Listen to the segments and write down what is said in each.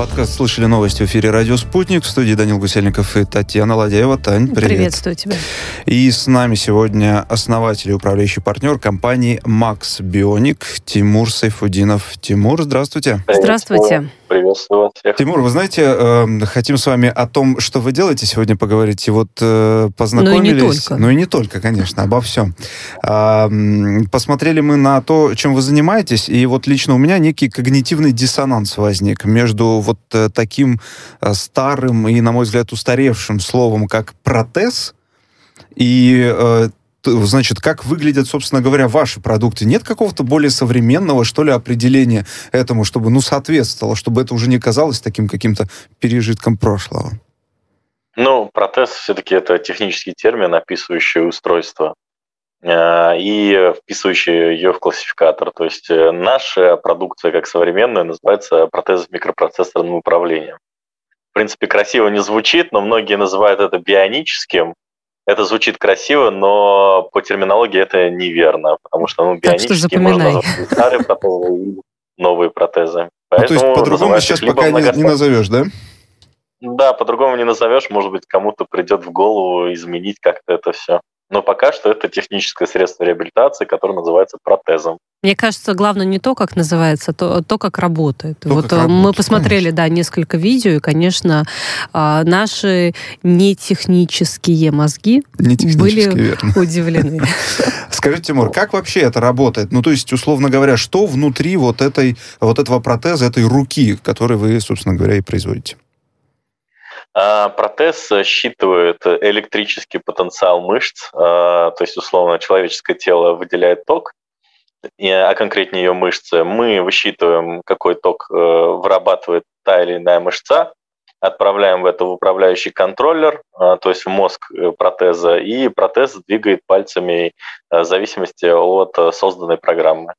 Подкаст «Слышали новости» в эфире «Радио Спутник». В студии Данил Гусельников и Татьяна Ладяева. Тань, привет. Приветствую тебя. И с нами сегодня основатель и управляющий партнер компании «Макс Бионик» Тимур Сайфудинов. Тимур, здравствуйте. Здравствуйте. Приветствую вас всех. Тимур, вы знаете, э, хотим с вами о том, что вы делаете сегодня поговорить. И вот э, познакомились... Ну и не только. Ну и не только, конечно, обо всем. Э, посмотрели мы на то, чем вы занимаетесь, и вот лично у меня некий когнитивный диссонанс возник между вот э, таким э, старым и, на мой взгляд, устаревшим словом, как протез, и э, значит, как выглядят, собственно говоря, ваши продукты? Нет какого-то более современного, что ли, определения этому, чтобы, ну, соответствовало, чтобы это уже не казалось таким каким-то пережитком прошлого? Ну, протез все-таки это технический термин, описывающий устройство э, и вписывающий ее в классификатор. То есть э, наша продукция, как современная, называется протез с микропроцессорным управлением. В принципе, красиво не звучит, но многие называют это бионическим, это звучит красиво, но по терминологии это неверно, потому что ну, бионически можно назвать старые протезы и новые протезы. Поэтому ну, то есть по-другому сейчас пока не, не назовешь, да? Да, по-другому не назовешь, может быть, кому-то придет в голову изменить как-то это все. Но пока что это техническое средство реабилитации, которое называется протезом. Мне кажется, главное не то, как называется, а то, то как работает. То, вот как работает, мы посмотрели, конечно. да, несколько видео, и, конечно, а, наши нетехнические мозги не были верно. удивлены. Скажите, Тимур, как вообще это работает? Ну, то есть, условно говоря, что внутри вот этой вот этого протеза, этой руки, который вы, собственно говоря, и производите? А, протез считывает электрический потенциал мышц, а, то есть, условно, человеческое тело выделяет ток, а конкретнее ее мышцы. Мы высчитываем, какой ток э, вырабатывает та или иная мышца, отправляем в это в управляющий контроллер, а, то есть в мозг э, протеза, и протез двигает пальцами э, в зависимости от созданной программы.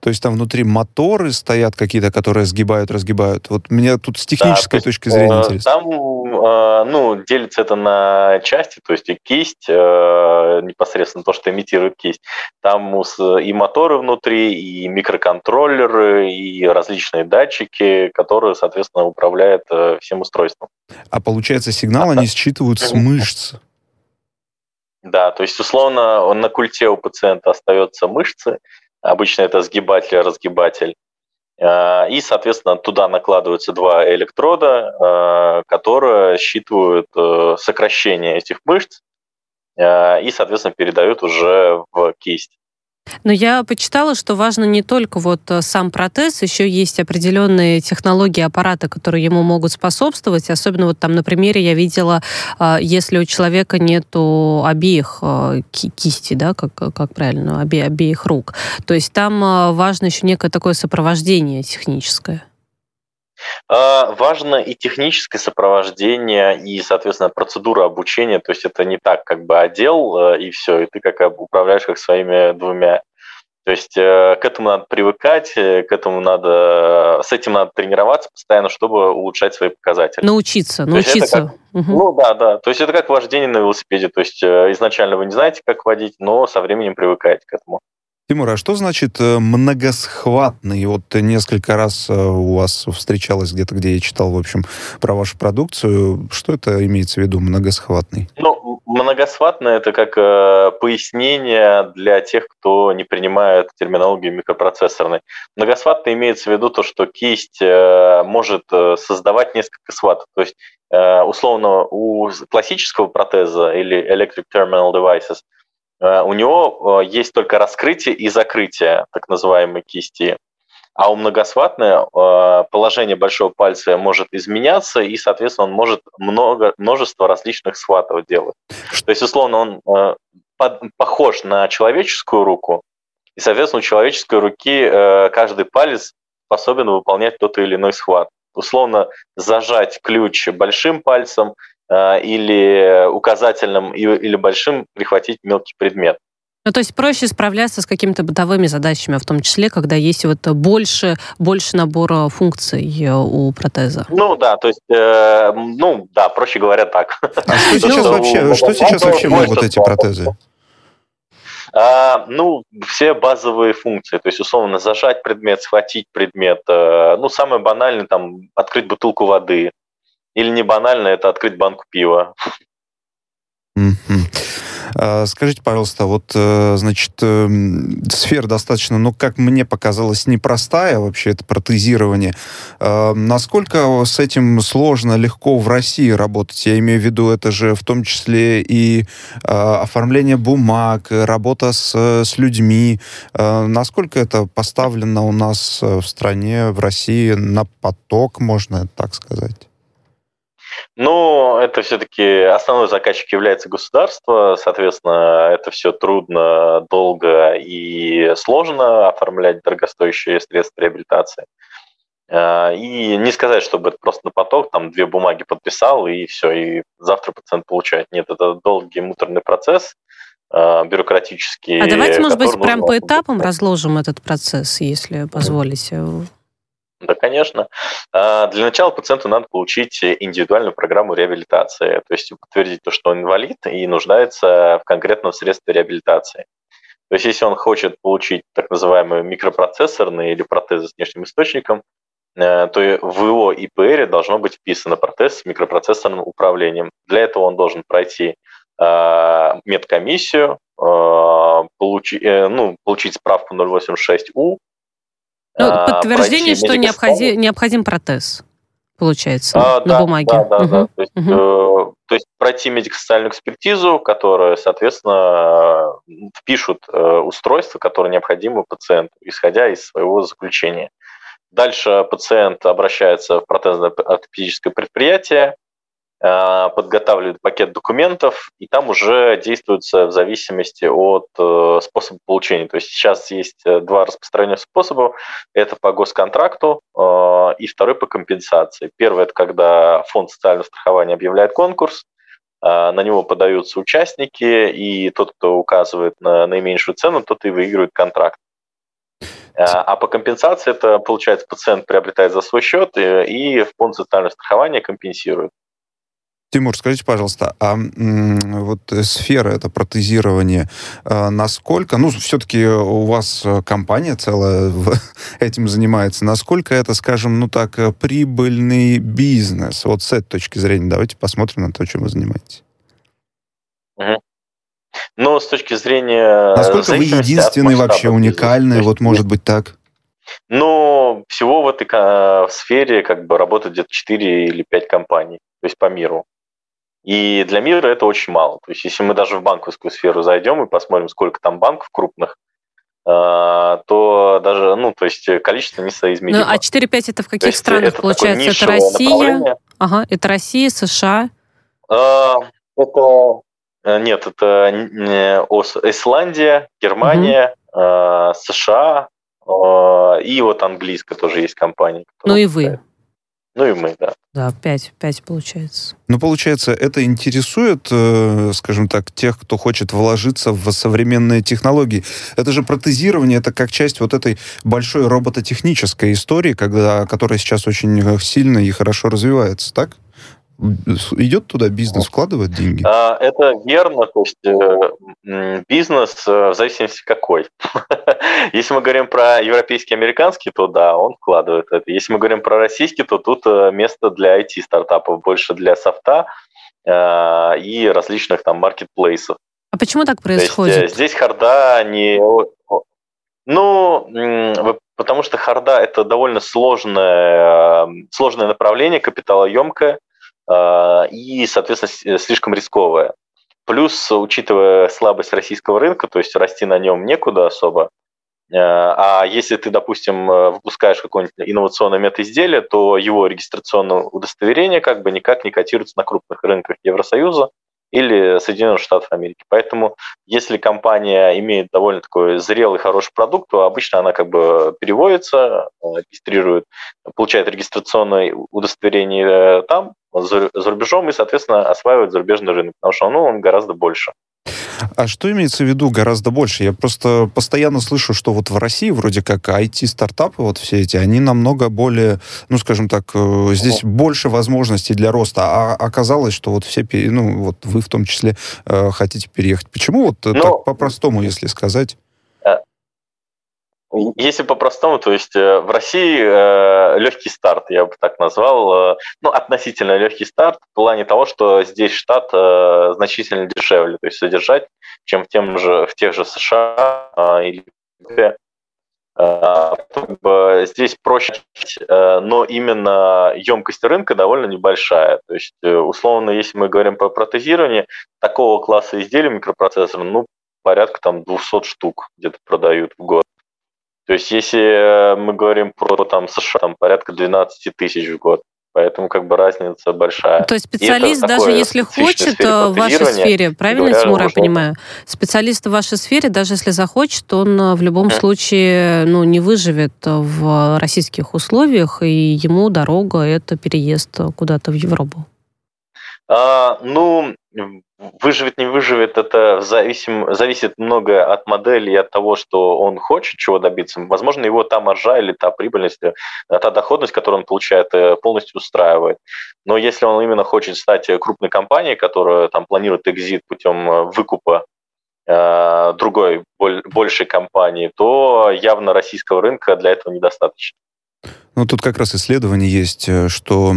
То есть там внутри моторы стоят какие-то, которые сгибают, разгибают. Вот меня тут с технической да, точки есть, зрения интересно. Там, ну, делится это на части, то есть и кисть, э, непосредственно то, что имитирует кисть. Там и моторы внутри, и микроконтроллеры, и различные датчики, которые, соответственно, управляют э, всем устройством. А получается, сигнал а, они считывают с мышц? Да, то есть, условно, на культе у пациента остается мышцы, Обычно это сгибатель, разгибатель. А, и, соответственно, туда накладываются два электрода, а, которые считывают э, сокращение этих мышц а, и, соответственно, передают уже в кисть. Но я почитала, что важно не только вот э, сам протез, еще есть определенные технологии аппарата, которые ему могут способствовать. Особенно вот там на примере я видела, а, если у человека нету обеих э, кисти, да, как, как правильно, обе, обеих рук. То есть там э, важно еще некое такое сопровождение техническое. Важно и техническое сопровождение, и, соответственно, процедура обучения. То есть это не так, как бы одел, и все, и ты как управляешь как своими двумя то есть э, к этому надо привыкать, э, к этому надо, с этим надо тренироваться постоянно, чтобы улучшать свои показатели. Научиться, то научиться. Как, угу. Ну да, да. То есть это как вождение на велосипеде. То есть э, изначально вы не знаете, как водить, но со временем привыкаете к этому. Тимур, а что значит многосхватный? Вот несколько раз у вас встречалось где-то, где я читал, в общем, про вашу продукцию. Что это имеется в виду, многосхватный? Ну, Многосватное – это как э, пояснение для тех, кто не принимает терминологию микропроцессорной. Многосватное имеется в виду то, что кисть э, может э, создавать несколько сватов. То есть, э, условно, у классического протеза или Electric Terminal Devices э, у него э, есть только раскрытие и закрытие так называемой кисти. А у многосватной э, положение большого пальца может изменяться, и, соответственно, он может много, множество различных сватов делать. То есть, условно, он э, похож на человеческую руку, и, соответственно, у человеческой руки э, каждый палец способен выполнять тот или иной схват. Условно, зажать ключ большим пальцем или указательным или большим прихватить мелкий предмет. Ну, то есть проще справляться с какими-то бытовыми задачами, в том числе, когда есть вот больше, больше набора функций э, у протеза. Ну да, то есть, э, ну да, проще говоря так. А что сейчас вообще, что сейчас вообще могут эти протезы? А, ну, все базовые функции, то есть, условно, зажать предмет, схватить предмет, э, ну, самое банальное, там, открыть бутылку воды, или не банально, это открыть банку пива. А, скажите, пожалуйста, вот, э, значит, эм, сфера достаточно, ну, как мне показалось, непростая вообще, это протезирование. А, насколько с этим сложно, легко в России работать? Я имею в виду, это же в том числе и а, оформление бумаг, работа с, с людьми. Насколько это поставлено у нас в стране, в России на поток, можно так сказать? Ну, это все-таки основной заказчик является государство, соответственно, это все трудно, долго и сложно оформлять дорогостоящие средства реабилитации. А, и не сказать, чтобы это просто на поток, там две бумаги подписал, и все, и завтра пациент получает. Нет, это долгий муторный процесс, а, бюрократический. А давайте, может быть, прям по этапам разложим этот процесс, если позволите. Да, конечно. А, для начала пациенту надо получить индивидуальную программу реабилитации, то есть подтвердить то, что он инвалид и нуждается в конкретном средстве реабилитации. То есть если он хочет получить так называемые микропроцессорные или протезы с внешним источником, э, то в его ИПР должно быть вписано протез с микропроцессорным управлением. Для этого он должен пройти а, медкомиссию, а, получить, э, ну, получить справку 086У, ну, а, подтверждение, что необходим, необходим протез, получается, а, на да, бумаге. Да, да, угу. да. То, есть, угу. э, то есть пройти медико-социальную экспертизу, которая, соответственно, впишут э, устройство, которое необходимо пациенту, исходя из своего заключения. Дальше пациент обращается в протезно-ортопедическое предприятие, подготавливают пакет документов, и там уже действуется в зависимости от э, способа получения. То есть сейчас есть э, два распространенных способа. Это по госконтракту и второй по компенсации. Первый – это когда фонд социального страхования объявляет конкурс, на него подаются участники, и тот, кто указывает на наименьшую цену, тот и выигрывает контракт. А по компенсации это, получается, пациент приобретает за свой счет, и фонд социального страхования компенсирует. Тимур, скажите, пожалуйста, а вот сфера это протезирование, а, насколько, ну, все-таки у вас э, компания целая этим занимается, насколько это, скажем, ну так, э, прибыльный бизнес? Вот с этой точки зрения давайте посмотрим на то, чем вы занимаетесь. Угу. Но с точки зрения... Насколько вы единственный вообще, уникальный, вот может быть так? Ну, всего в этой в сфере как бы работают где-то 4 или 5 компаний, то есть по миру. И для мира это очень мало. То есть если мы даже в банковскую сферу зайдем и посмотрим, сколько там банков крупных, а, то даже, ну, то есть количество несоизмеримо. Ну, а 4-5 это в каких странах это получается? Это Россия? Ага, это Россия, США? А, это... Э, нет, это Исландия, Германия, угу. США и вот английская тоже есть компания. Ну и вы. Ну и мы, да. Да, пять, пять получается. Ну, получается, это интересует, э, скажем так, тех, кто хочет вложиться в современные технологии. Это же протезирование, это как часть вот этой большой робототехнической истории, когда, которая сейчас очень сильно и хорошо развивается, так? Идет туда бизнес, вкладывает деньги? А, это верно, то есть э, бизнес э, в зависимости какой. Если мы говорим про европейский, американский, то да, он вкладывает это. Если мы говорим про российский, то тут э, место для IT-стартапов, больше для софта и различных там маркетплейсов. А почему так происходит? есть, здесь харда не... Ну, потому что харда – это довольно сложное, сложное направление, капиталоемкое, и, соответственно, слишком рисковая. Плюс, учитывая слабость российского рынка, то есть расти на нем некуда особо, а, а если ты, допустим, выпускаешь какое-нибудь инновационное метаизделие, то его регистрационное удостоверение как бы никак не котируется на крупных рынках Евросоюза или Соединенных Штатов Америки. Поэтому, если компания имеет довольно такой зрелый, хороший продукт, то обычно она как бы переводится, регистрирует, получает регистрационное удостоверение э, там, за рубежом и, соответственно, осваивает зарубежный рынок, потому что ну, он гораздо больше. А что имеется в виду гораздо больше? Я просто постоянно слышу, что вот в России вроде как IT-стартапы, вот все эти, они намного более, ну, скажем так, э, здесь больше возможностей для роста. А оказалось, что вот все, ну, вот вы в том числе э, хотите переехать. Почему вот Но... так по-простому, если сказать? Если по-простому, то есть э, в России э, легкий старт, я бы так назвал, э, ну, относительно легкий старт в плане того, что здесь штат значительно дешевле, то есть содержать, чем в, тем же, в тех же США или здесь проще, но именно емкость рынка довольно небольшая. То есть, условно, если мы говорим про протезирование, такого класса изделий микропроцессора, ну, порядка там 200 штук где-то продают в год. То есть, если э, мы говорим про там, США, там порядка 12 тысяч в год. Поэтому как бы разница большая. То есть специалист, даже если хочет э, в вашей сфере, правильно, говоря, Тимур, я понимаю? Специалист в вашей сфере, даже если захочет, он э, в любом mm. случае ну, не выживет в российских условиях, и ему дорога – это переезд куда-то в Европу. А, ну, выживет, не выживет, это зависим, зависит многое от модели и от того, что он хочет чего добиться. Возможно, его та маржа или та прибыльность, э, та доходность, которую он получает, э, полностью устраивает. Но если он именно хочет стать крупной компанией, которая там планирует экзит путем э, выкупа другой, большей компании, то явно российского рынка для этого недостаточно. Ну, тут как раз исследование есть, что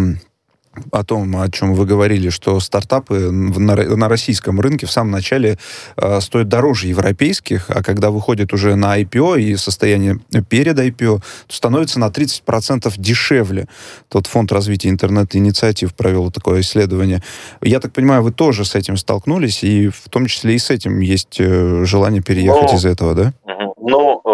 о том, о чем вы говорили, что стартапы на, на российском рынке в самом начале э, стоят дороже европейских, а когда выходят уже на IPO и состояние перед IPO, то становится на 30% дешевле. Тот фонд развития интернет-инициатив провел такое исследование. Я так понимаю, вы тоже с этим столкнулись, и в том числе и с этим есть э, желание переехать ну, из этого, да? Ну, э,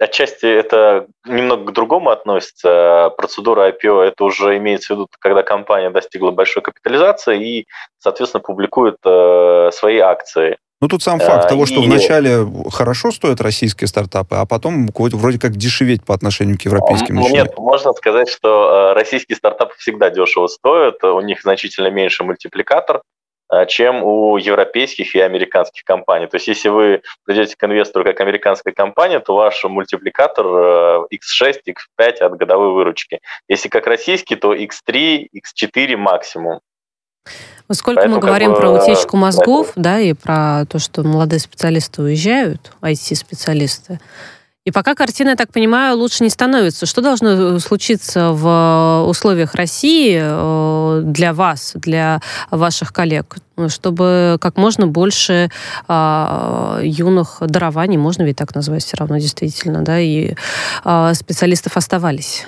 отчасти это немного к другому относится. Процедура IPO это уже имеется в виду, когда компания достигла большой капитализации и, соответственно, публикует э, свои акции. Ну, тут сам факт того, что и... вначале хорошо стоят российские стартапы, а потом вроде как дешеветь по отношению к европейским начинать. Нет, можно сказать, что э, российские стартапы всегда дешево стоят, у них значительно меньше мультипликатор, чем у европейских и американских компаний. То есть если вы придете к инвестору как американская компания, то ваш мультипликатор X6, э, X5 от годовой выручки. Если как российский, то X3, X4 максимум. Сколько Поэтому, мы говорим как бы, про утечку мозгов, это... да, и про то, что молодые специалисты уезжают, IT-специалисты, и пока картина, я так понимаю, лучше не становится. Что должно э, случиться в условиях России э, для вас, для ваших коллег, чтобы как можно больше а, юных дарований, можно ведь так назвать все равно действительно, да, и а, специалистов оставались?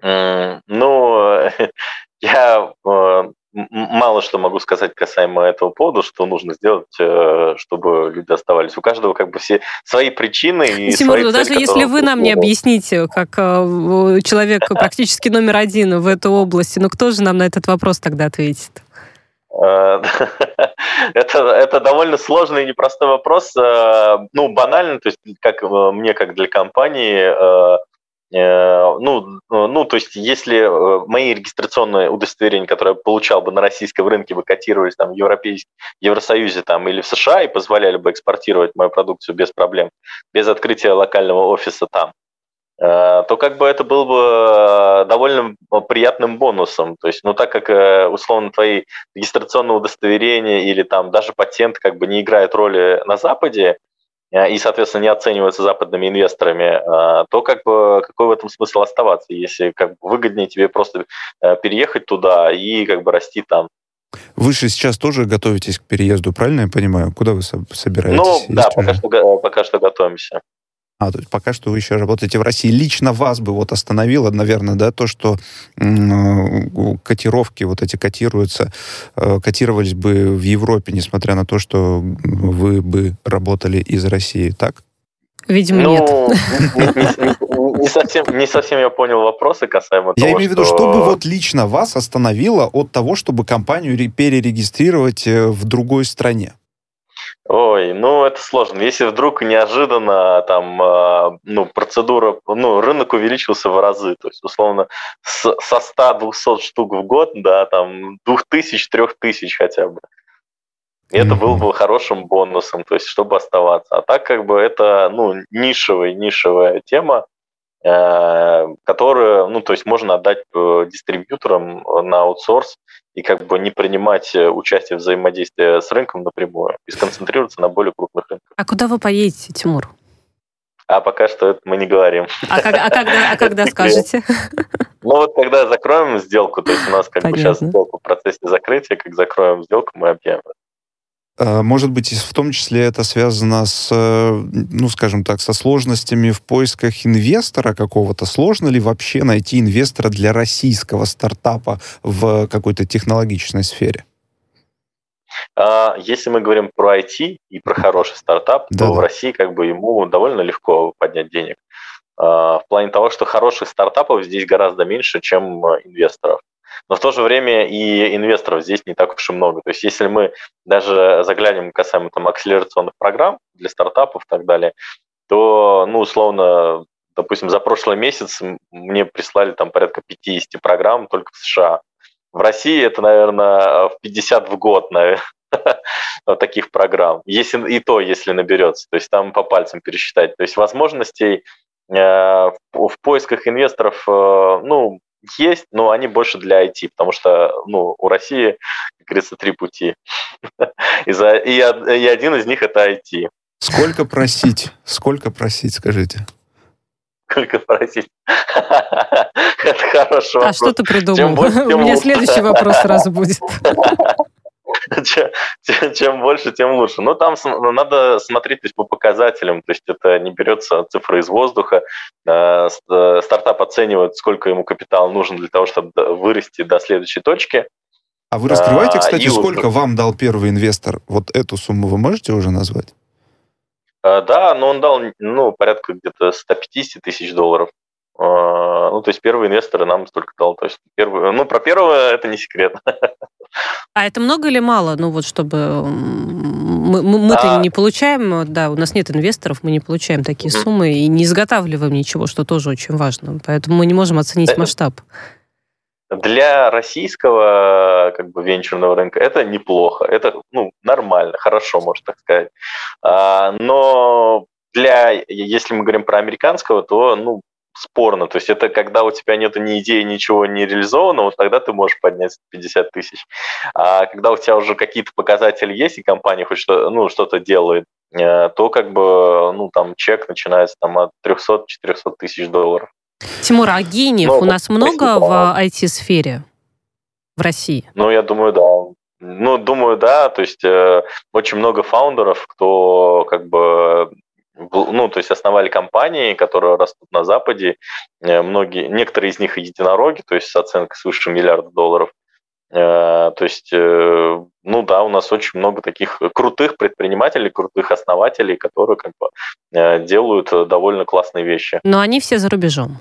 Ну, я э, мало что могу сказать касаемо этого повода, что нужно сделать, э, чтобы люди оставались. У каждого как бы все свои причины и Тимур, свои ну, даже если вы нам не объясните, как э, человек практически номер один в этой области, ну кто же нам на этот вопрос тогда ответит? Э, это, это довольно сложный и непростой вопрос. Ну, банально, то есть как мне, как для компании, Э, ну, ну, то есть, если э, мои регистрационные удостоверения, которые я получал бы на российском рынке, бы котировались там в Европейском, Евросоюзе там, или в США и позволяли бы экспортировать мою продукцию без проблем, без открытия локального офиса там, э, то как бы это было бы довольно приятным бонусом. То есть, ну так как условно твои регистрационные удостоверения или там даже патент как бы не играет роли на Западе, Э, и, соответственно, не оцениваются западными инвесторами, э, то как бы какой в этом смысл оставаться, если как бы выгоднее тебе просто э, переехать туда и как бы расти там. Вы же сейчас тоже готовитесь к переезду, правильно я понимаю? Куда вы собираетесь? Ну, да, пока что, пока что готовимся. А, то есть пока что вы еще работаете в России. Лично вас бы вот остановило, наверное, да, то, что э, котировки вот эти котируются, э, котировались бы в Европе, несмотря на то, что вы бы работали из России, так? Видимо, ну, нет. Не, совсем, не совсем я понял вопросы касаемо я того, Я имею в виду, что... чтобы вот лично вас остановило от того, чтобы компанию перерегистрировать э, в другой стране? Ой, ну это сложно. Если вдруг неожиданно там, а, ну, процедура, ну, рынок увеличился в разы, то есть, условно, с, со 100-200 штук в год, да, там, 2000-3000 хотя бы. И это был бы хорошим бонусом, то есть чтобы оставаться. А так как бы это ну, нишевая, нишевая тема, э, которую, ну, то есть можно отдать э, дистрибьюторам на аутсорс и как бы не принимать участие в взаимодействии с рынком напрямую и сконцентрироваться на более крупных рынках. А куда вы поедете, Тимур? А пока что это мы не говорим. А, как, а, когда, а когда скажете? Ну вот когда закроем сделку, то есть у нас как Понятно. бы сейчас сделка в процессе закрытия, как закроем сделку, мы объявим. А, может быть, в том числе это связано с, э, ну, скажем так, со сложностями в поисках инвестора какого-то. Сложно ли вообще найти инвестора для российского стартапа в какой-то технологичной сфере? А, если мы говорим про IT и про хороший стартап, да, то да. в России как бы ему довольно легко поднять денег. А, в плане того, что хороших стартапов здесь гораздо меньше, чем инвесторов. Но в то же время и инвесторов здесь не так уж и много. То есть если мы даже заглянем касаемо там, акселерационных программ для стартапов и так далее, то, ну, условно, допустим, за прошлый месяц мне прислали там порядка 50 программ только в США. В России это, наверное, в 50 в год, наверное, таких программ. Если, и то, если наберется. То есть там по пальцам пересчитать. То есть возможностей э, в поисках инвесторов, э, ну, есть, но они больше для IT, потому что ну, у России, как говорится, три пути. и, за, и, и один из них это IT. Сколько просить? Сколько просить, скажите? Сколько просить? это хорошо. А что ты придумал? У меня следующий вопрос сразу будет. чем, больше, тем лучше. Но там надо смотреть то есть, по показателям, то есть это не берется цифра из воздуха. Э, э, стартап оценивает, сколько ему капитал нужен для того, чтобы вырасти до следующей точки. А вы раскрываете, а, кстати, сколько вам дал первый инвестор? Вот эту сумму вы можете уже назвать? Э, да, но он дал ну, порядка где-то 150 тысяч долларов. Ну, то есть первый инвестор нам столько дал. То есть первый, ну, про первого это не секрет. А это много или мало? Ну вот чтобы мы, мы, то а... не получаем, да, у нас нет инвесторов, мы не получаем такие mm-hmm. суммы и не изготавливаем ничего, что тоже очень важно. Поэтому мы не можем оценить это... масштаб. Для российского как бы венчурного рынка это неплохо, это ну нормально, хорошо, можно так сказать. А, но для, если мы говорим про американского, то ну спорно. То есть это когда у тебя нет ни идеи, ничего не реализовано, вот тогда ты можешь поднять 50 тысяч. А когда у тебя уже какие-то показатели есть, и компания хоть что, ну, что-то делает, э, то как бы ну, там чек начинается там, от 300-400 тысяч долларов. Тимур, а гениев ну, у нас много в IT-сфере в России? Ну, я думаю, да. Ну, думаю, да. То есть э, очень много фаундеров, кто как бы ну, то есть основали компании, которые растут на Западе. Э, многие, некоторые из них единороги, то есть с оценкой свыше миллиарда долларов. Э, то есть, э, ну да, у нас очень много таких крутых предпринимателей, крутых основателей, которые как бы делают довольно классные вещи. Но они все за рубежом.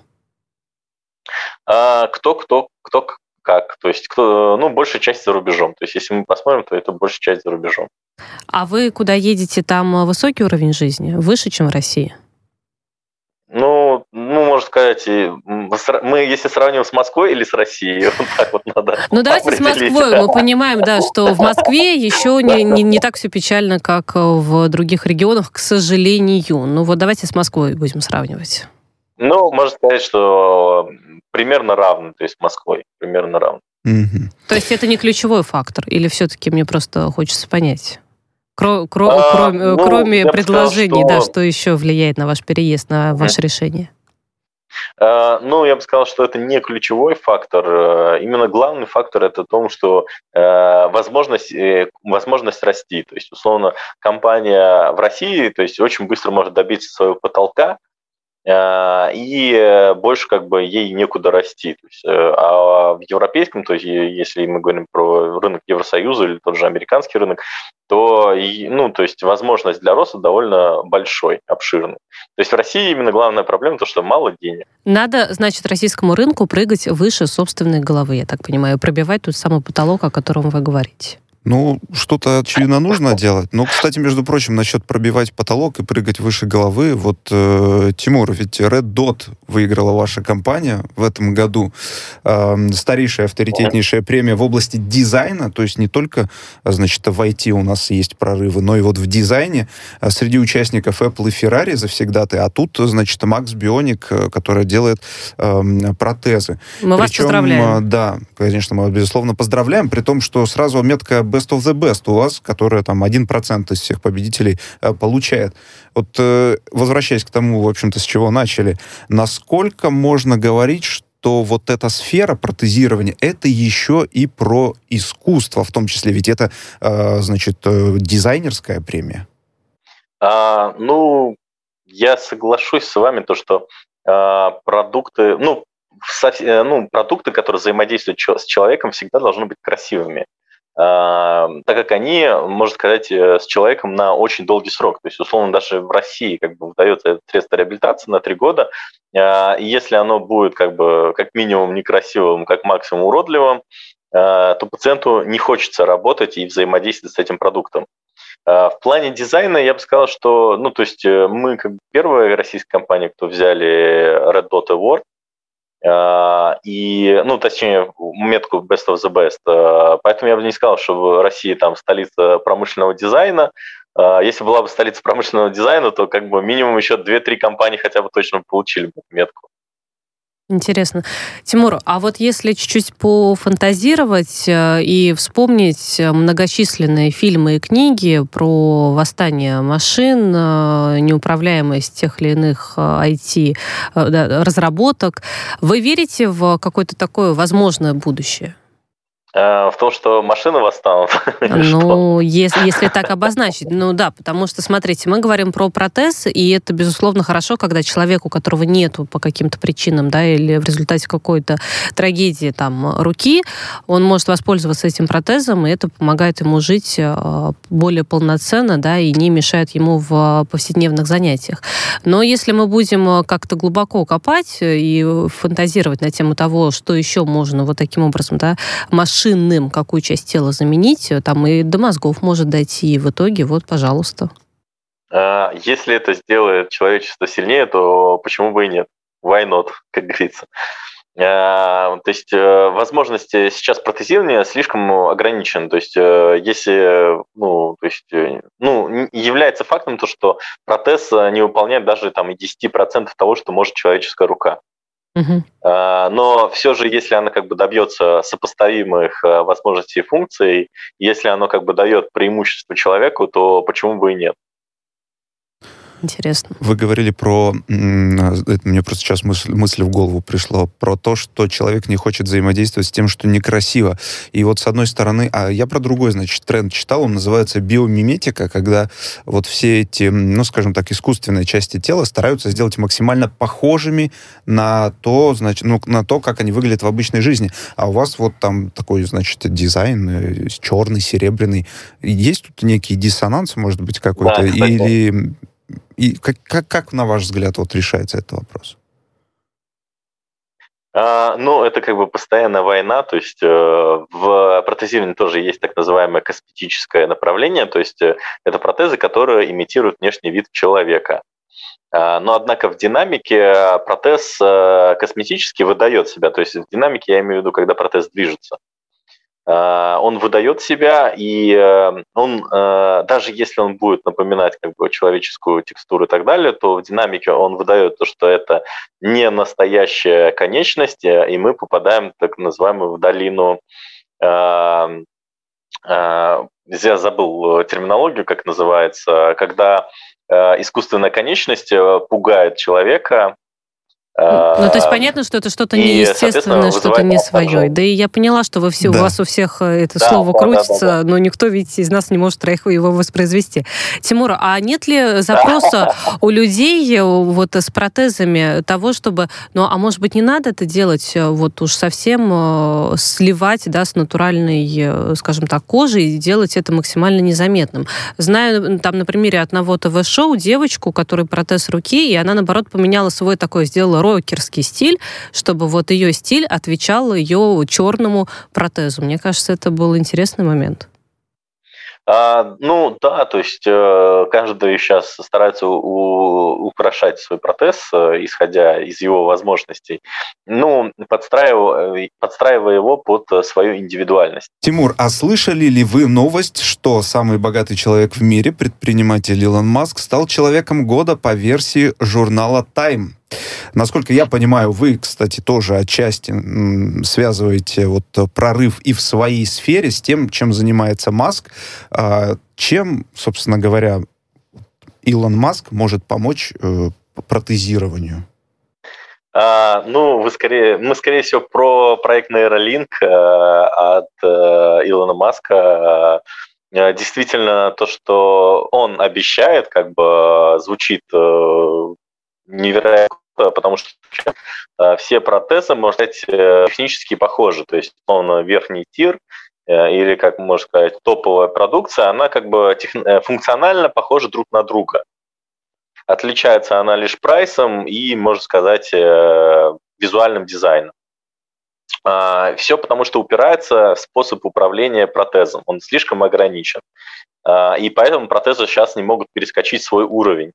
А, кто, кто, кто как. То есть, кто, ну, большая часть за рубежом. То есть, если мы посмотрим, то это большая часть за рубежом. А вы куда едете, там высокий уровень жизни? Выше, чем в России? Ну, ну, можно сказать, мы, если сравниваем с Москвой или с Россией, вот так вот надо Ну, давайте с Москвой. Мы понимаем, да, что в Москве еще не, не, не так все печально, как в других регионах, к сожалению. Ну, вот давайте с Москвой будем сравнивать. Ну, можно сказать, что примерно равно, то есть с Москвой примерно равно. Угу. То есть это не ключевой фактор, или все-таки мне просто хочется понять? Кро- кро- а, кроме ну, кроме предложений, сказал, что... да, что еще влияет на ваш переезд, на ваше решение? А, ну, я бы сказал, что это не ключевой фактор. Э, именно главный фактор это том, что э, возможность, э, возможность расти. То есть, условно, компания в России то есть, очень быстро может добиться своего потолка, и э, больше как бы ей некуда расти. То есть, э, а в европейском, то есть если мы говорим про рынок Евросоюза или тот же американский рынок, то, ну, то есть возможность для роста довольно большой, обширный. То есть в России именно главная проблема то, что мало денег. Надо, значит, российскому рынку прыгать выше собственной головы, я так понимаю, пробивать тот самый потолок, о котором вы говорите. Ну, что-то, очевидно, нужно делать. Но, кстати, между прочим, насчет пробивать потолок и прыгать выше головы, вот, э, Тимур, ведь Red Dot выиграла ваша компания в этом году. Э, старейшая, авторитетнейшая премия в области дизайна, то есть не только, значит, в IT у нас есть прорывы, но и вот в дизайне э, среди участников Apple и Ferrari завсегдаты, а тут, значит, Макс Бионик, э, которая делает э, протезы. Мы Причем, вас поздравляем. Э, да, конечно, мы, безусловно, поздравляем, при том, что сразу метка best of the best у вас, которая там 1% из всех победителей э, получает. Вот э, возвращаясь к тому, в общем-то, с чего начали, насколько можно говорить, что вот эта сфера протезирования, это еще и про искусство в том числе, ведь это, э, значит, дизайнерская премия. А, ну, я соглашусь с вами, то, что э, продукты, ну, э, ну, продукты, которые взаимодействуют с человеком, всегда должны быть красивыми. А, так как они, можно сказать, э, с человеком на очень долгий срок. То есть, условно, даже в России как бы выдается это средство реабилитации на три года, а, и если оно будет как бы как минимум некрасивым, как максимум уродливым, а, то пациенту не хочется работать и взаимодействовать с этим продуктом. В плане дизайна я бы сказал, что, ну, то есть э, мы как первая российская компания, кто взяли Red Dot Award, и, ну, точнее, метку Best of the Best. А, поэтому я бы не сказал, что в России там столица промышленного дизайна. А, если была бы столица промышленного дизайна, то как бы минимум еще 2-3 компании хотя бы точно получили бы метку. Интересно. Тимур, а вот если чуть-чуть пофантазировать э, и вспомнить многочисленные фильмы и книги про восстание машин, э, неуправляемость тех или иных IT-разработок, э, вы верите в какое-то такое возможное будущее? Э, в том, что машины восстанут? Ну, если, если так обозначить. Ну да, потому что, смотрите, мы говорим про протез, и это, безусловно, хорошо, когда человек, у которого нету по каким-то причинам, да, или в результате какой-то трагедии там руки, он может воспользоваться этим протезом, и это помогает ему жить э, более полноценно, да, и не мешает ему в повседневных занятиях. Но если мы будем э, как-то глубоко копать и фантазировать на тему того, что еще можно вот таким образом, да, машины шинным какую часть тела заменить, э, там и до мозгов может дойти, и в итоге вот, пожалуйста. А, если это сделает человечество сильнее, то почему бы и нет? Why not, как говорится. А, то есть э, возможности сейчас протезирования слишком ограничены. То есть э, если, ну, то есть, ну, является фактом то, что протез не выполняет даже там и 10% того, что может человеческая рука. Угу. Но все же, если она как бы добьется сопоставимых а, возможностей и функций, если оно как бы дает преимущество человеку, то почему бы и нет? Интересно. Вы говорили про... Мне просто сейчас мысль, мысль в голову пришла. Про то, что человек не хочет взаимодействовать с тем, что некрасиво. И вот с одной стороны... А я про другой, значит, тренд читал. Он называется биомиметика, когда вот все эти, ну, скажем так, искусственные части тела стараются сделать максимально похожими на то, значит, ну, на то, как они выглядят в обычной жизни. А у вас вот там такой, значит, дизайн э, черный, серебряный. Есть тут некий диссонанс, может быть, какой-то? Да, Или и как, как, как, на ваш взгляд, вот решается этот вопрос? А, ну, это как бы постоянная война, то есть э, в протезировании тоже есть так называемое косметическое направление, то есть э, это протезы, которые имитируют внешний вид человека. А, но, однако, в динамике протез э, косметически выдает себя, то есть в динамике я имею в виду, когда протез движется. Э, он выдает себя, и э, он, э, даже если он будет напоминать как бы, человеческую текстуру и так далее, то в динамике он выдает то, что это не настоящая конечность, и мы попадаем так называемую в долину я забыл терминологию, как называется, когда искусственная конечность пугает человека, ну, то есть понятно, что это что-то неестественное, что-то не свое. Да и я поняла, что вы все, да. у вас у всех э, это да, слово да, крутится, да, да, да. но никто ведь из нас не может его воспроизвести. Тимур, а нет ли запроса у людей э, вот с протезами того, чтобы, ну, а может быть, не надо это делать э, вот уж совсем сливать, да, с натуральной, скажем так, кожей и делать это максимально незаметным. Знаю там на примере одного ТВ-шоу девочку, которой протез руки, и она, наоборот, поменяла свой такой, сделала рокерский стиль, чтобы вот ее стиль отвечал ее черному протезу. Мне кажется, это был интересный момент. А, ну да, то есть э, каждый сейчас старается у, украшать свой протез, э, исходя из его возможностей, ну, подстраивая, подстраивая его под свою индивидуальность. Тимур, а слышали ли вы новость, что самый богатый человек в мире, предприниматель Илон Маск, стал человеком года по версии журнала Time? Насколько я понимаю, вы, кстати, тоже отчасти связываете вот прорыв и в своей сфере с тем, чем занимается Маск. А чем, собственно говоря, Илон Маск может помочь э, протезированию? А, ну, вы скорее, мы, скорее всего, про проект Neuralink э, от э, Илона Маска. Э, действительно, то, что он обещает, как бы звучит невероятно потому что э, все протезы, можно сказать, э, технически похожи. То есть, он верхний тир э, или, как можно сказать, топовая продукция, она как бы тех... функционально похожа друг на друга. Отличается она лишь прайсом и, можно сказать, визуальным дизайном. А, Все потому, что упирается в способ управления протезом. Он слишком ограничен. А, и поэтому протезы сейчас не могут перескочить свой уровень.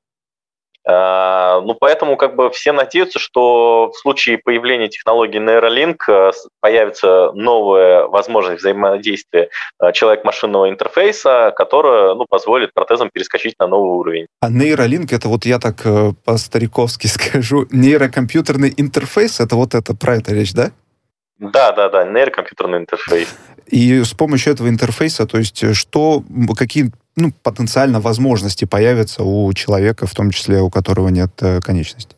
А, ну, поэтому как бы все надеются, что в случае появления технологии Neuralink э, появится новая возможность взаимодействия э, человек-машинного интерфейса, которая ну, позволит протезам перескочить на новый уровень. А Neuralink, это вот я так э, по-стариковски скажу, нейрокомпьютерный интерфейс, это вот это, про это речь, да? Да, да, да, нейрокомпьютерный интерфейс. И с помощью этого интерфейса, то есть что, какие ну, потенциально возможности появятся у человека, в том числе у которого нет э, конечности?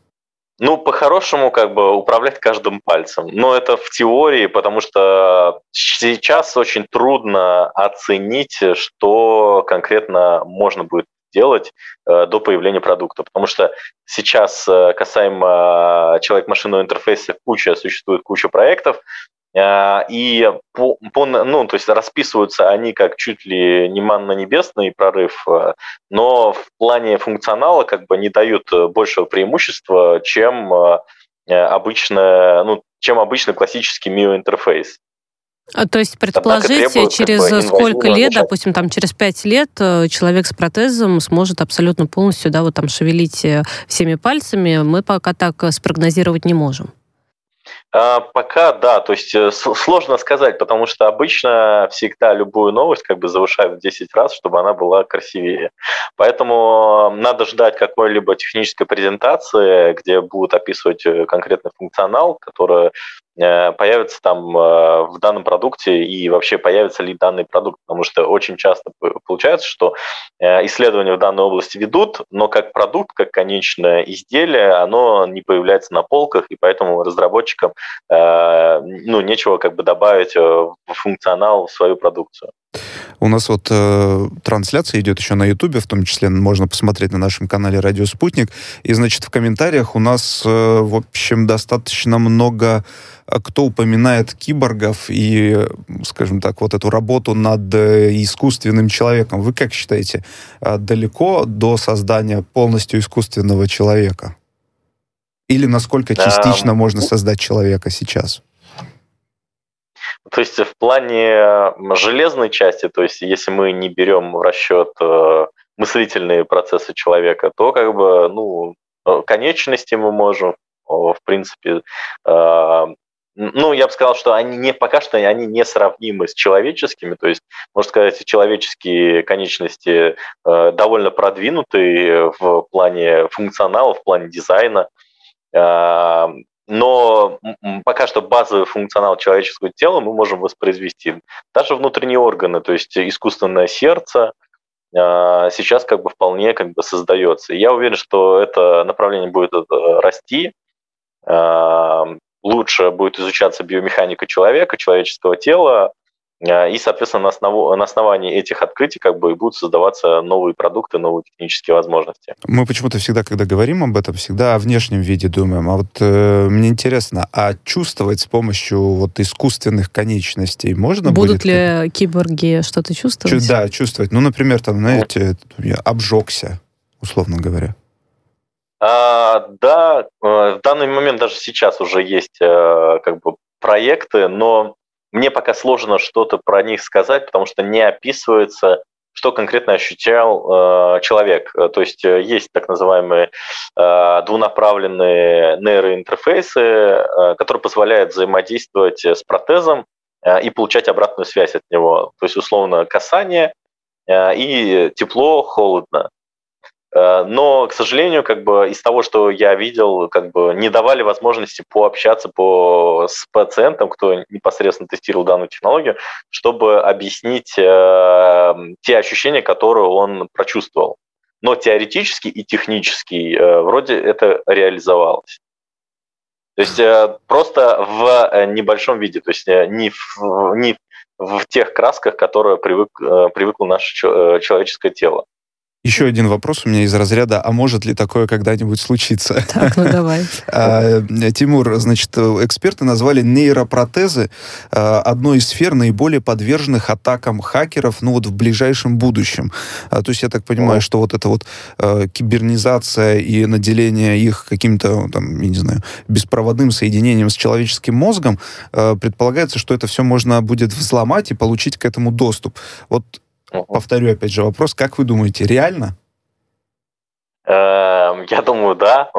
Ну, по-хорошему, как бы управлять каждым пальцем. Но это в теории, потому что сейчас очень трудно оценить, что конкретно можно будет делать э, до появления продукта. Потому что сейчас э, касаемо человек-машинного интерфейса куча, существует куча проектов, и по, по, ну, то есть расписываются они как чуть ли не манно-небесный прорыв, э, но в плане функционала как бы не дают большего преимущества, чем э, обычно, ну, чем обычный классический MIO-интерфейс. А, то есть предположить, через как бы, сколько лет, начать. допустим, там через пять лет э, человек с протезом сможет абсолютно полностью, да, вот там шевелить всеми пальцами, мы пока так спрогнозировать не можем. А, пока да, то есть э, сложно сказать, потому что обычно всегда любую новость как бы завышают в 10 раз, чтобы она была красивее. Поэтому надо ждать какой-либо технической презентации, где будут описывать э, конкретный функционал, который Э, появится там э, в данном продукте и вообще появится ли данный продукт, потому что очень часто получается, что э, исследования в данной области ведут, но как продукт, как конечное изделие, оно не появляется на полках, и поэтому разработчикам ну, нечего как бы добавить в функционал в свою продукцию. У нас вот э, трансляция идет еще на Ютубе, в том числе можно посмотреть на нашем канале Радио Спутник. И, значит, в комментариях у нас, э, в общем, достаточно много э, кто упоминает киборгов и, скажем так, вот эту работу над э, искусственным человеком. Вы как считаете, э, далеко до создания полностью искусственного человека? Или насколько частично можно создать человека сейчас? То есть в плане железной части, то есть если мы не берем в расчет э, мыслительные процессы человека, то как бы, ну, э, конечности мы можем, в принципе, э, ну, я бы сказал, что они не, пока что они не сравнимы с человеческими, то есть, можно сказать, человеческие конечности довольно продвинутые в плане функционала, в плане дизайна, но пока что базовый функционал человеческого тела мы можем воспроизвести. Даже внутренние органы, то есть искусственное сердце, а, сейчас как бы вполне как бы создается. Я уверен, что это направление будет э, расти, а, лучше будет изучаться биомеханика человека, человеческого тела, и, соответственно, на, основу, на основании этих открытий как бы будут создаваться новые продукты, новые технические возможности. Мы почему-то всегда, когда говорим об этом, всегда о внешнем виде думаем. А вот э, мне интересно, а чувствовать с помощью вот искусственных конечностей можно Будут будет? ли киборги что-то чувствовать? Чу- да, чувствовать. Ну, например, там, знаете, я обжегся, условно говоря. А, да, э, в данный момент даже сейчас уже есть э, как бы проекты, но мне пока сложно что-то про них сказать, потому что не описывается, что конкретно ощущал э, человек. То есть э, есть так называемые э, двунаправленные нейроинтерфейсы, э, которые позволяют взаимодействовать с протезом э, и получать обратную связь от него. То есть, условно, касание э, и тепло, холодно. Э, но, к сожалению, как бы из того, что я видел, как бы не давали возможности пообщаться по, с пациентом, кто непосредственно тестировал данную технологию, чтобы объяснить э, те ощущения, которые он прочувствовал. Но теоретически и технически э, вроде это реализовалось. То есть э, просто в э, небольшом виде, то есть э, не в, не в тех красках, которые привык, э, привыкло наше человеческое тело. Еще один вопрос у меня из разряда, а может ли такое когда-нибудь случиться? Так, ну давай. А, Тимур, значит, эксперты назвали нейропротезы а, одной из сфер наиболее подверженных атакам хакеров, ну вот в ближайшем будущем. А, то есть я так понимаю, что вот эта вот кибернизация и наделение их каким-то, там, я не знаю, беспроводным соединением с человеческим мозгом, предполагается, что это все можно будет взломать и получить к этому доступ. Вот Повторю опять же вопрос, как вы думаете, реально? Эм, я думаю, да,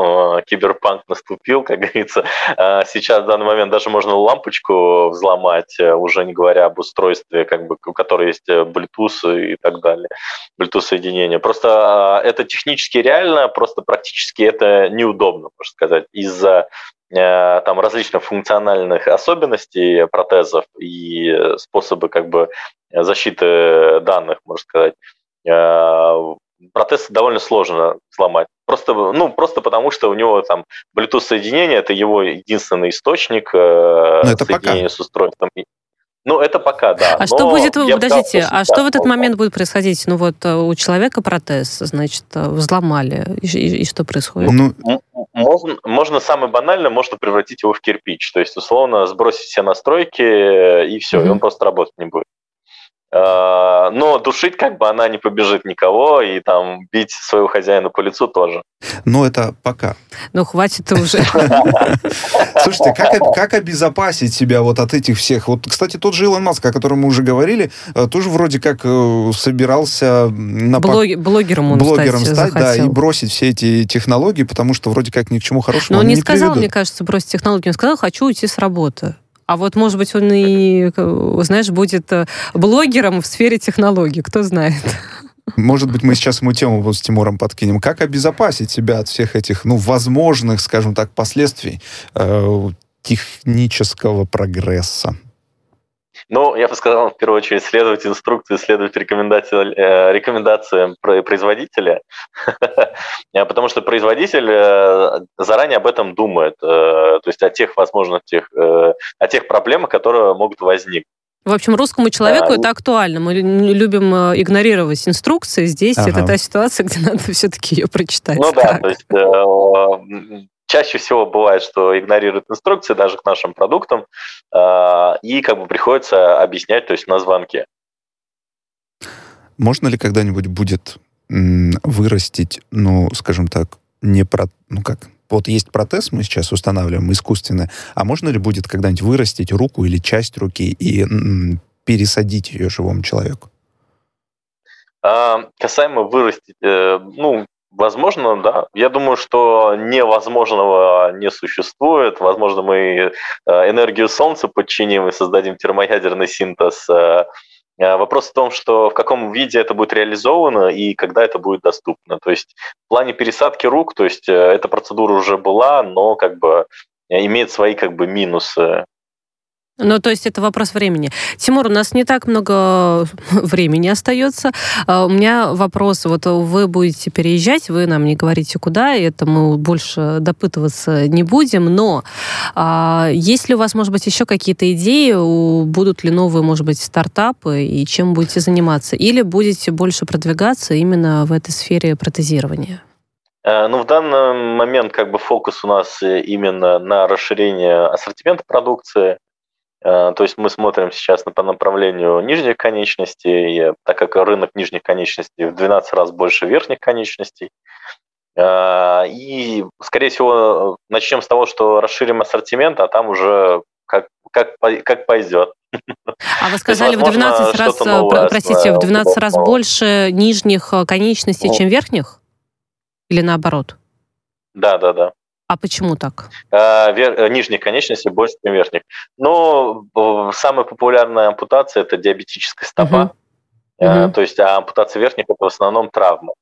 киберпанк наступил, как говорится. Э, сейчас в данный момент даже можно лампочку взломать, э, уже не говоря об устройстве, как бы, у которого есть э, Bluetooth и так далее, Bluetooth-соединение. Просто это технически реально, просто практически это неудобно, можно сказать, из-за там различных функциональных особенностей протезов и способы как бы защиты данных, можно сказать протез довольно сложно взломать. Просто, ну, просто потому, что у него там Bluetooth соединение это его единственный источник э, ну, соединения пока. с устройством. Ну, это пока, да. А что будет, подождите, а что в этот момент будет происходить? Ну, вот э, у человека протез, значит, э, взломали, и, и, и что происходит? Ну, можно, можно самое банальное, можно превратить его в кирпич. То есть, условно, сбросить все настройки, и все, mm-hmm. и он просто работать не будет. Э, но душить как бы она не побежит никого, и там бить своего хозяина по лицу тоже. Но это пока. Ну, хватит уже. Слушайте, как, как обезопасить себя вот от этих всех? Вот, кстати, тот же Илон Маск, о котором мы уже говорили, э, тоже вроде как э, собирался на Блог, блогером он блогером стать, стать да, и бросить все эти технологии, потому что вроде как ни к чему хорошему Но он не, не сказал, приведут. мне кажется, бросить технологии, он сказал, хочу уйти с работы. А вот, может быть, он и, знаешь, будет э, блогером в сфере технологий, кто знает. Может быть, мы сейчас ему тему с Тимуром подкинем. Как обезопасить себя от всех этих, ну, возможных, скажем так, последствий э, технического прогресса? Ну, я бы сказал, в первую очередь, следовать инструкции, следовать рекомендациям, э, рекомендациям производителя, потому что производитель э, заранее об этом думает, э, то есть о тех возможных, тех, о тех проблемах, которые могут возникнуть. В общем, русскому человеку а, это актуально. Мы любим игнорировать инструкции. Здесь ага. это та ситуация, где надо все-таки ее прочитать. Ну да, то есть чаще всего бывает, что игнорируют инструкции даже к нашим продуктам, а, и как бы приходится объяснять, то есть на звонке. Можно ли когда-нибудь будет вырастить, ну, скажем так, не про, ну как, вот есть протез, мы сейчас устанавливаем искусственно, а можно ли будет когда-нибудь вырастить руку или часть руки и пересадить ее живому человеку? А, касаемо вырастить, э, ну, Возможно, да. Я думаю, что невозможного не существует. Возможно, мы э, энергию Солнца подчиним и создадим термоядерный синтез. Э, э, вопрос в том, что в каком виде это будет реализовано и когда это будет доступно. То есть в плане пересадки рук, то есть эта процедура уже была, но как бы имеет свои как бы минусы. Ну, то есть это вопрос времени. Тимур, у нас не так много времени остается. А, у меня вопрос. Вот вы будете переезжать, вы нам не говорите куда, и это мы больше допытываться не будем, но а, есть ли у вас, может быть, еще какие-то идеи, будут ли новые, может быть, стартапы, и чем будете заниматься? Или будете больше продвигаться именно в этой сфере протезирования? Э, ну, в данный момент как бы фокус у нас именно на расширение ассортимента продукции, Э, то есть мы смотрим сейчас по направлению нижних конечностей, так как рынок нижних конечностей в 12 раз больше верхних конечностей. Э, и, скорее всего, начнем с того, что расширим ассортимент, а там уже как, как, как пойдет. А вы сказали есть, в 12 раз, простите, в 12 раз больше нижних конечностей, ну. чем верхних? Или наоборот? Да, да, да. А почему так? А, вер, нижних конечностей больше, чем верхних. Но самая популярная ампутация – это диабетическая стопа. Угу. То есть а ампутация верхних – это в основном травма.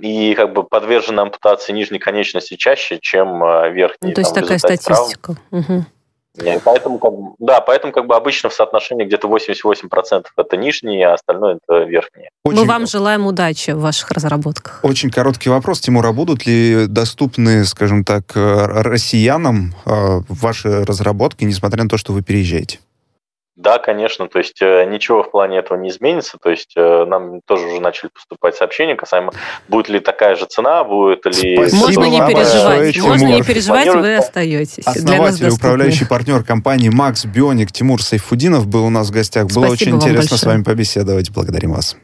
И как бы подвержены ампутации нижней конечности чаще, чем верхней. Ну, то есть такая статистика. Угу. Поэтому, как да, поэтому как бы обычно в соотношении где-то 88% это нижние, а остальное это верхние. Очень... Мы вам желаем удачи в ваших разработках. Очень короткий вопрос, Тимур, а будут ли доступны, скажем так, э, россиянам э, ваши разработки, несмотря на то, что вы переезжаете? Да, конечно, то есть э, ничего в плане этого не изменится, то есть э, нам тоже уже начали поступать сообщения касаемо, будет ли такая же цена, будет ли... Спасибо можно не переживать, можно не переживать, вы остаетесь. Основатель, управляющий партнер компании Макс Бионик Тимур Сайфудинов был у нас в гостях. Было Спасибо очень интересно с вами побеседовать. Благодарим вас.